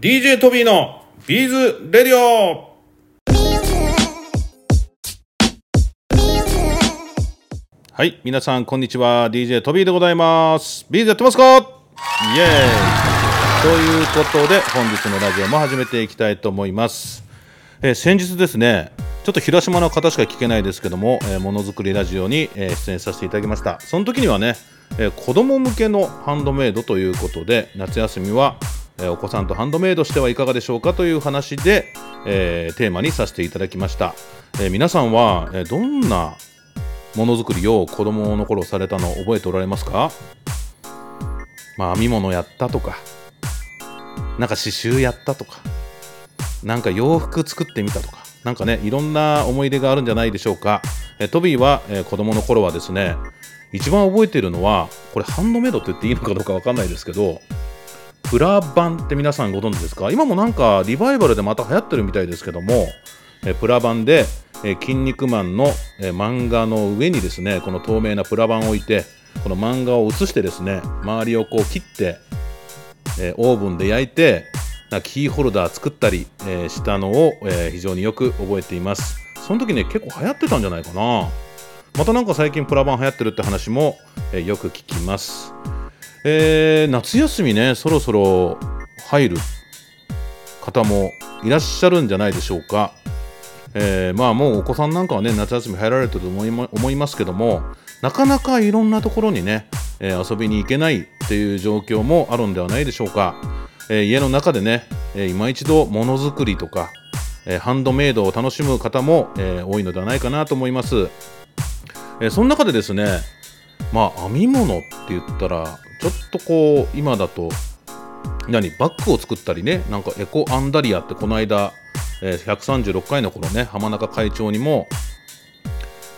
DJ トビーのビーズレディオはい、皆さんこんにちは。DJ トビーでございます。ビーズやってますか？イエーイということで、本日のラジオも始めていきたいと思います。えー先日ですね、ちょっと広島の方しか聞けないですけども、えーものづくりラジオに、えー出演させていただきました。その時にはね、えー子供向けのハンドメイドということで、夏休みは、えお子さんとハンドメイドしてはいかがでしょうかという話で、えーテーマにさせていただきました。えー皆さんは、えどんなものづくりを子供の頃されたのを覚えておられますか？まあ編み物やったとかなんか刺繍やったとかなんか洋服作ってみたとかなんかねいろんな思い出があるんじゃないでしょうかえトビーは、えー子供の頃はですね一番覚えているのはこれハンドメイドって言っていいのかどうかわかんないですけどプラ板って皆さんご存知ですか？今もなんかリバイバルでまた流行ってるみたいですけどもえプラ板でえー筋肉マンの、え漫画の上にですねこの透明なプラ板を置いてこの漫画を写してですね周りをこう切って、えオーブンで焼いてなキーホルダー作ったり、えしたのを、え非常によく覚えています。その時ね結構流行ってたんじゃないかな。またなんか最近プラ板流行ってるって話も、えよく聞きます、えー夏休みねそろそろ入る方もいらっしゃるんじゃないでしょうか。えーまあもうお子さんなんかはね夏休み入られてると思いま思いますけどもなかなかいろんなところにね、えー遊びに行けないっていう状況もあるんではないでしょうか、えー家の中でね、えー今一度ものづくりとか、えーハンドメイドを楽しむ方も、えー多いのではないかなと思います、えーその中でですねまあ編み物って言ったらちょっとこう今だと何バッグを作ったりねなんかエコアンダリアってこの間、えー136回の頃ね浜中会長にも、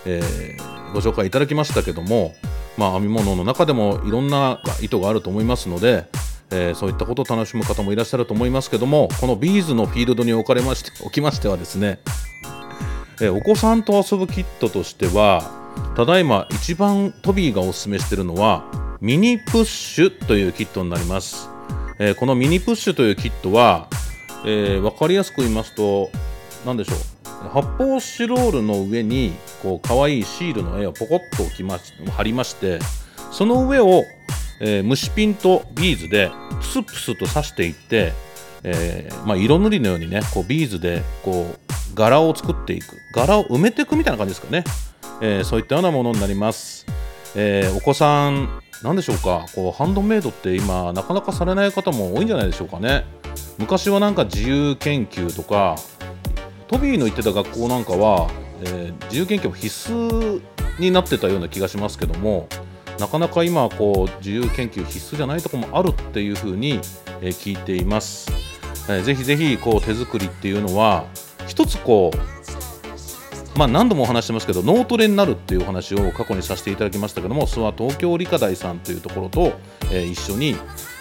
えーご紹介いただきましたけども、まあ、編み物の中でもいろんな意図があると思いますので、えーそういったことを楽しむ方もいらっしゃると思いますけどもこのビーズのフィールドにおかれまして おきましてはですね、えお子さんと遊ぶキットとしてはただいま一番トビーがおすすめしてるのはミニプッシュというキットになります、えーこのミニプッシュというキットは、えー分かりやすく言いますと何でしょう。発泡スチロールの上にこう可愛いシールの絵をポコッと置きまし貼りましてその上を、えー虫ピンとビーズでプスプスと刺していって、えーまあ、色塗りのようにねこうビーズでこう柄を作っていく。柄を埋めていくみたいな感じですかね、えそういったようなものになります、えお子さん何でしょうか？こうハンドメイドって今なかなかされない方も多いんじゃないでしょうかね。昔はなんか自由研究とかトビーの行ってた学校なんかは、えー自由研究も必須になってたような気がしますけどもなかなか今こう自由研究必須じゃないとこもあるっていうふうに、えー聞いています、えーぜひぜひこう手作りっていうのは一つこうまあ何度もお話してますけど脳トレになるっていうお話を過去にさせていただきましたけども諏訪東京理科大さんというところと、えー一緒に、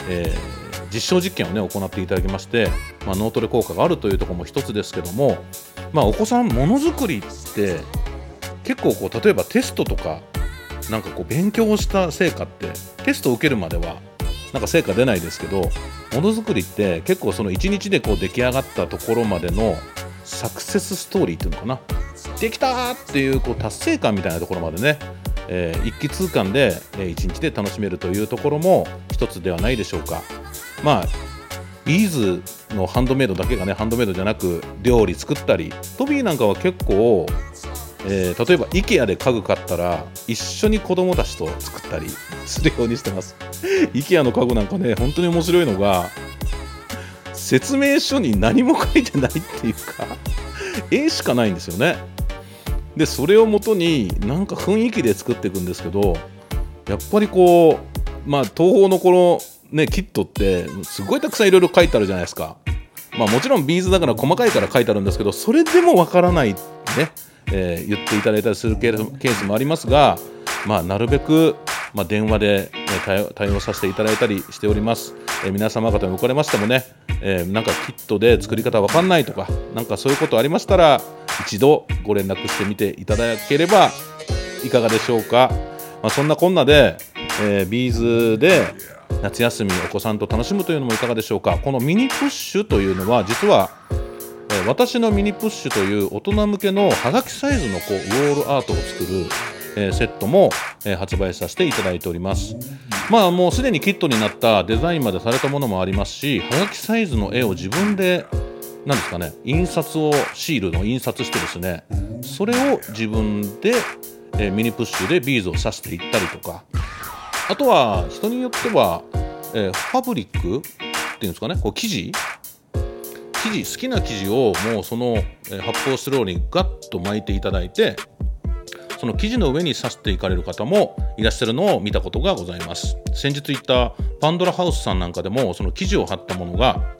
えー実証実験をね行っていただきまして、まあ、脳トレ効果があるというところも一つですけども、まあ、お子さんものづくりって結構こう例えばテストとかなんかこう勉強した成果ってテストを受けるまではなんか成果出ないですけどものづくりって結構その1日でこう出来上がったところまでのサクセスストーリーっていうのかなできたっていうこう達成感みたいなところまでね、えー一気通貫で、え1日で楽しめるというところも一つではないでしょうか。まあビーズのハンドメイドだけがねハンドメイドじゃなく料理作ったりトビーなんかは結構、えー例えば IKEA で家具買ったら一緒に子供たちと作ったり するようにしてます。IKEA の家具なんかね本当に面白いのが説明書に何も書いてないっていうか絵しかないんですよね。でそれをもとになんか雰囲気で作っていくんですけどやっぱりこうまあ東宝のこのねキットってすごいたくさんいろいろ書いてあるじゃないですか。まあもちろんビーズだから細かいから書いてあるんですけどそれでもわからないね、えー言っていただいたりするケースもありますがまあなるべく、まあ、電話で、えー対対応させていただいたりしております、え皆様方におかれましてもね、えなんかキットで作り方わかんないとかなんかそういうことありましたら一度ご連絡してみていただければいかがでしょうか、まあ、そんなこんなで、えビーズで夏休みお子さんと楽しむというのもいかがでしょうか。このミニプッシュというのは実はえ私のミニプッシュという大人向けのはがきサイズのこうウォールアートを作る、えー、セットも、えー、発売させていただいております。まあもうすでにキットになったデザインまでされたものもありますしはがきサイズの絵を自分で何ですかね印刷をシールの印刷してですねそれを自分で、えー、ミニプッシュでビーズを刺していったりとか。あとは人によっては、えー、ファブリックっていうんですかねこう生地生地好きな生地をもうその、え発泡スチロールにガッと巻いていただいてその生地の上に刺していかれる方もいらっしゃるのを見たことがございます。先日行ったパンドラハウスさんなんかでもその生地を貼ったものが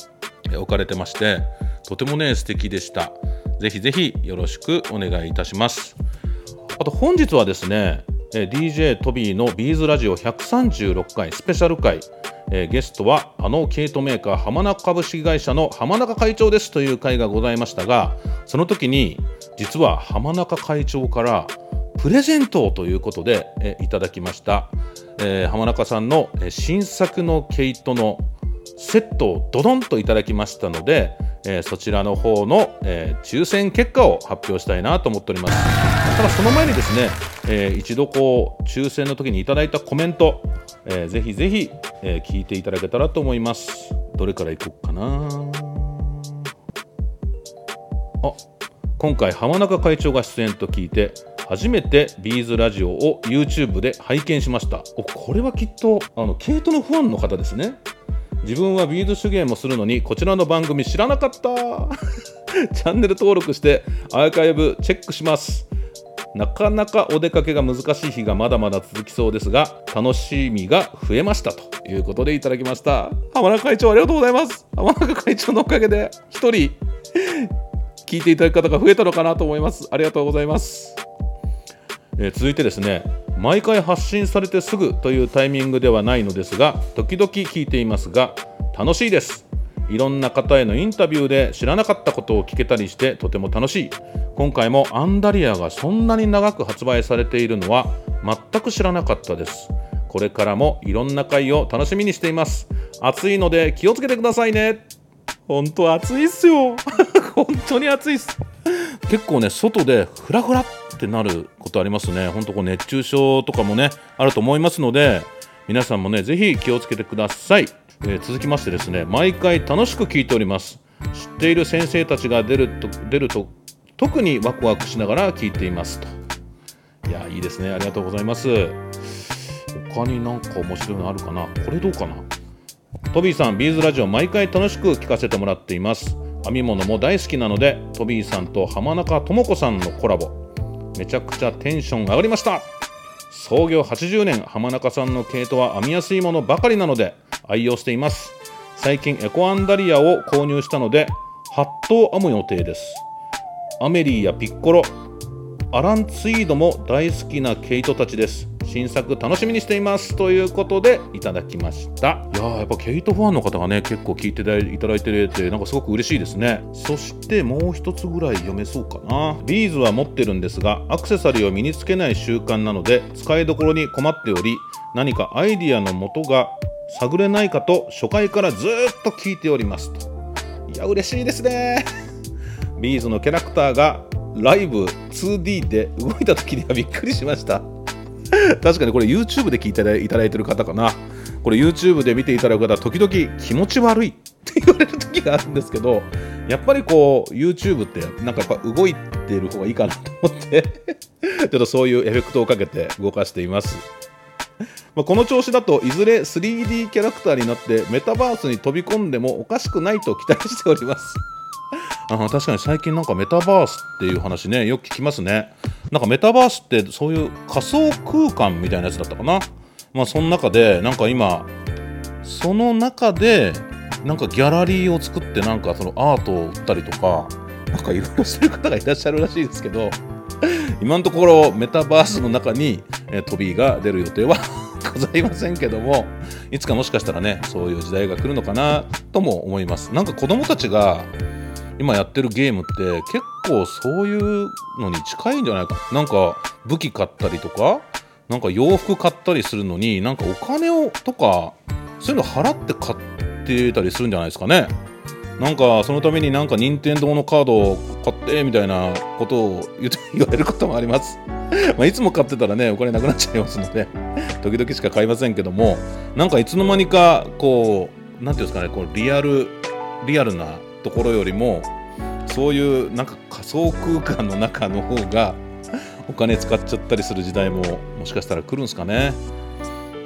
置かれてましてとてもね素敵でした。ぜひぜひよろしくお願いいたします。あと本日はですね DJ トビーのビーズラジオ136回スペシャル回、ゲストはあのケイトメーカー浜中株式会社の浜中会長ですという会がございましたがその時に実は浜中会長からプレゼントということで、え、いただきました、えー、浜中さんの、新作の毛糸のセットをドドンといただきましたので、えー、そちらの方の、えー、抽選結果を発表したいなと思っております。ただその前にですね、えー、一度こう抽選の時にいただいたコメント、えー、ぜひぜひ、え、聞いていただけたらと思います。どれからいこうかな。あ今回浜中会長が出演と聞いて初めてビーズラジオを YouTube で拝見しました。おこれはきっとあのケイトのファンの方ですね。自分はビーズ手芸もするのにこちらの番組知らなかった。チャンネル登録してアーカイブチェックします。なかなかお出かけが難しい日がまだまだ続きそうですが楽しみが増えましたということでいただきました。浜中会長ありがとうございます。浜中会長のおかげで1人聞いていただく方が増えたのかなと思います。ありがとうございます、え、続いてですね毎回発信されてすぐというタイミングではないのですが時々聞いていますが楽しいです。いろんな方へのインタビューで知らなかったことを聞けたりしてとても楽しい。今回もアンダリアがそんなに長く発売されているのは全く知らなかったです。これからもいろんな回を楽しみにしています。暑いので気をつけてくださいね。本当暑いっすよ。本当に暑いっす。結構ね外でフラフラってなることありますね。本当こう熱中症とかもねあると思いますので皆さんもねぜひ気をつけてください。えー、続きましてですね毎回楽しく聞いております。知っている先生たちが出ると出ると特にワクワクしながら聞いています。と。いやいいですね。ありがとうございます。他になんか面白いのあるかな？これどうかな？トビーさんビーズラジオ毎回楽しく聞かせてもらっています。編み物も大好きなのでトビーさんと浜中智子さんのコラボ。めちゃくちゃテンション上がりました。創業80年浜中さんの毛糸は編みやすいものばかりなので愛用しています。最近エコアンダリアを購入したので8頭編む予定です。アメリーやピッコロアランツイードも大好きな毛糸たちです。新作楽しみにしていますということでいただきました。いややっぱケイトファンの方がね結構聞いていただいててなんかすごく嬉しいですね。そしてもう一つぐらい読めそうかな。ビーズは持ってるんですがアクセサリーを身につけない習慣なので使いどころに困っており何かアイディアのもとが探れないかと初回からずっと聞いておりますと。いや嬉しいですね。ビーズのキャラクターがライブ 2D で動いた時にはびっくりしました。確かにこれ YouTube で聞いていただいてる方かな。これ YouTube で見ていただく方時々気持ち悪いって言われる時があるんですけどやっぱりこう YouTube ってなんかやっぱ動いてる方がいいかなと思って ちょっとそういうエフェクトをかけて動かしています。まあ、この調子だといずれ 3D キャラクターになってメタバースに飛び込んでもおかしくないと期待しております。あ確かに最近なんかメタバースっていう話ねよく聞きますね。なんかメタバースってそういう仮想空間みたいなやつだったかな。まあその中でなんか今その中でなんかギャラリーを作ってなんかそのアートを売ったりとかなんかいろいろしてる方がいらっしゃるらしいですけど今のところメタバースの中に、えー、トビーが出る予定は ございませんけどもいつかもしかしたらねそういう時代が来るのかなとも思います。なんか子供たちが今やってるゲームって結構そういうのに近いんじゃないか？なんか武器買ったりとか？なんか洋服買ったりするのになんかお金をとかそういうの払って買ってたりするんじゃないですかね？なんかそのためになんか任天堂のカードを買ってみたいなことを言 われることもあります。まいつも買ってたらねお金なくなっちゃいますので時々しか買いませんけどもなんかいつの間にかこう何ていうんですかねこうリアルリアルなところよりもそういうなんか仮想空間の中の方がお金使っちゃったりする時代ももしかしたら来るんですかね。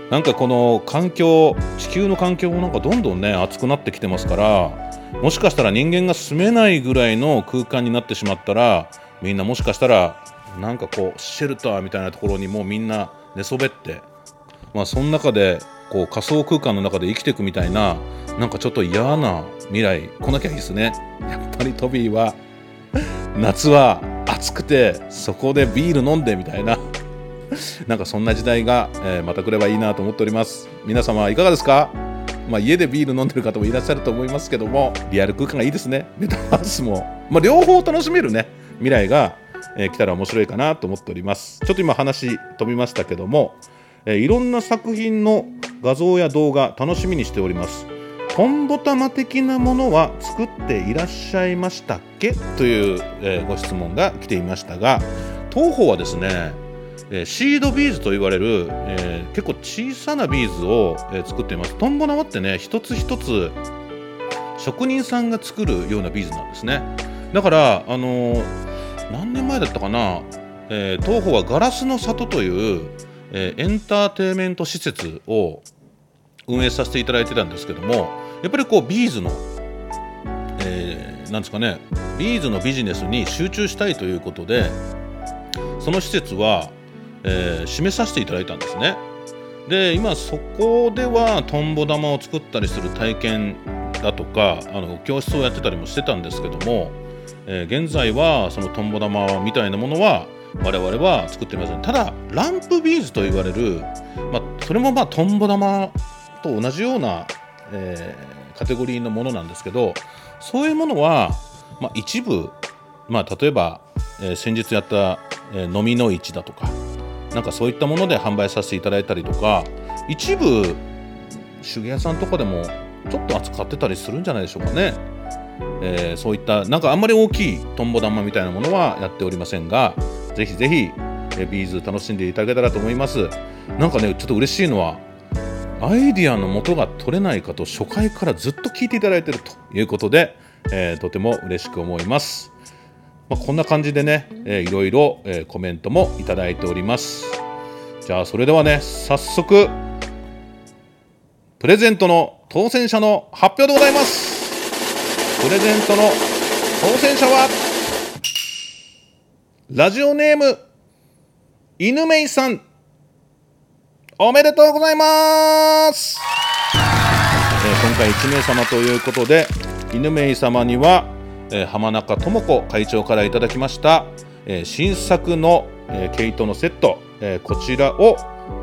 なんかこの環境地球の環境もなんかどんどんね熱くなってきてますからもしかしたら人間が住めないぐらいの空間になってしまったらみんなもしかしたらなんかこうシェルターみたいなところにもうみんな寝そべってまあその中でこう仮想空間の中で生きていくみたいななんかちょっと嫌な未来。来なきゃいいですね。やっぱりトビーは夏は暑くてそこでビール飲んでみたいな。なんかそんな時代が、えー、また来ればいいなと思っております。皆様いかがですか？まあ、家でビール飲んでる方もいらっしゃると思いますけどもリアル空間がいいですね。メタバースも、まあ、両方楽しめるね。未来が、えー、来たら面白いかなと思っております。ちょっと今話飛びましたけども、えー、いろんな作品の画像や動画楽しみにしております。トンボ玉的なものは作っていらっしゃいましたっけ？という、えー、ご質問が来ていましたが当方はですねえー、シードビーズと言われる、えー、結構小さなビーズを、えー、作っています。トンボ縄ってね一つ一つ職人さんが作るようなビーズなんですね。だからあの何年前だったかな、えトーホーはガラスの里という、えエンターテインメント施設を運営させていただいてたんですけどもやっぱりこうビーズの、えー、なんですかねビーズのビジネスに集中したいということでその施設はえー、閉めさせていただいたんですね。で今そこではトンボ玉を作ったりする体験だとかあの教室をやってたりもしてたんですけども、えー、現在はそのトンボ玉みたいなものは我々は作っていません。ただランプビーズと言われる、まあ、それもまあトンボ玉と同じような、えー、カテゴリーのものなんですけどそういうものは、まあ、一部、まあ、例えば、えー、先日やった、えー、飲みの市だとかなんかそういったもので販売させていただいたりとか一部手芸屋さんとかでもちょっと扱ってたりするんじゃないでしょうかね、えー、そういったなんかあんまり大きいトンボ玉みたいなものはやっておりませんがぜひぜひビーズ楽しんでいただけたらと思います。なんかねちょっと嬉しいのはアイディアの元が取れないかと初回からずっと聞いていただいてるということで、えー、とても嬉しく思います。まあ、こんな感じでね、えー、いろいろ、えー、コメントもいただいております。じゃあそれではね早速プレゼントの当選者の発表でございます。プレゼントの当選者はラジオネーム犬めいさん。おめでとうございます、えー、今回1名様ということで犬めい様にはえー、浜中智子会長からいただきました、えー、新作の、えー、毛糸のセット、えこちらを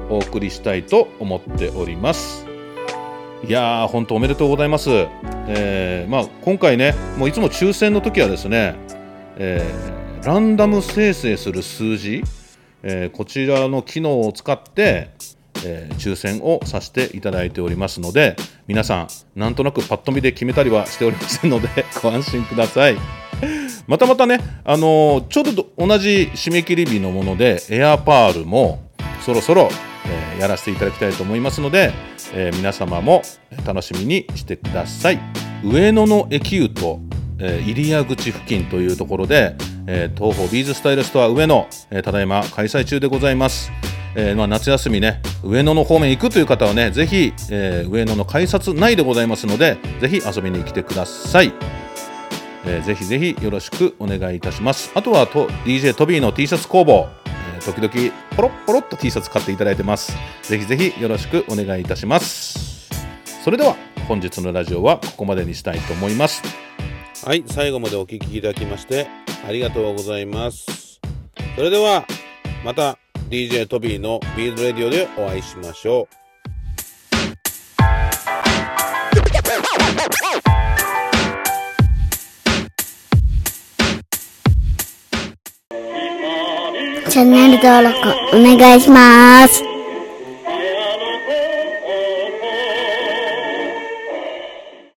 お送りしたいと思っております。いやー本当おめでとうございます、えまあ、今回ねもういつも抽選の時はですね、えランダム生成する数字、えこちらの機能を使ってえー、抽選をさせていただいておりますので皆さんなんとなくパッと見で決めたりはしておりませんので ご安心ください。またまたね、あのー、ちょうど同じ締め切り日のものでエアパールもそろそろ、え、やらせていただきたいと思いますので、え皆様も楽しみにしてください。上野のエキュート、え入谷口付近というところで、えトーホービーズスタイルストア上野、えただいま開催中でございます。えー、まあ、夏休みね上野の方面行くという方はねぜひ、えー、上野の改札内でございますのでぜひ遊びに来てください、えー、ぜひぜひよろしくお願いいたします。あとはと DJ トビーの T シャツ工房、え、時々ポロッポロっと T シャツ買っていただいてます。ぜひぜひよろしくお願いいたします。それでは本日のラジオはここまでにしたいと思います。はい最後までお聴きいただきましてありがとうございますそれではまた DJ トビーのビーズレディオでお会いしましょう。チャンネル登録お願いします。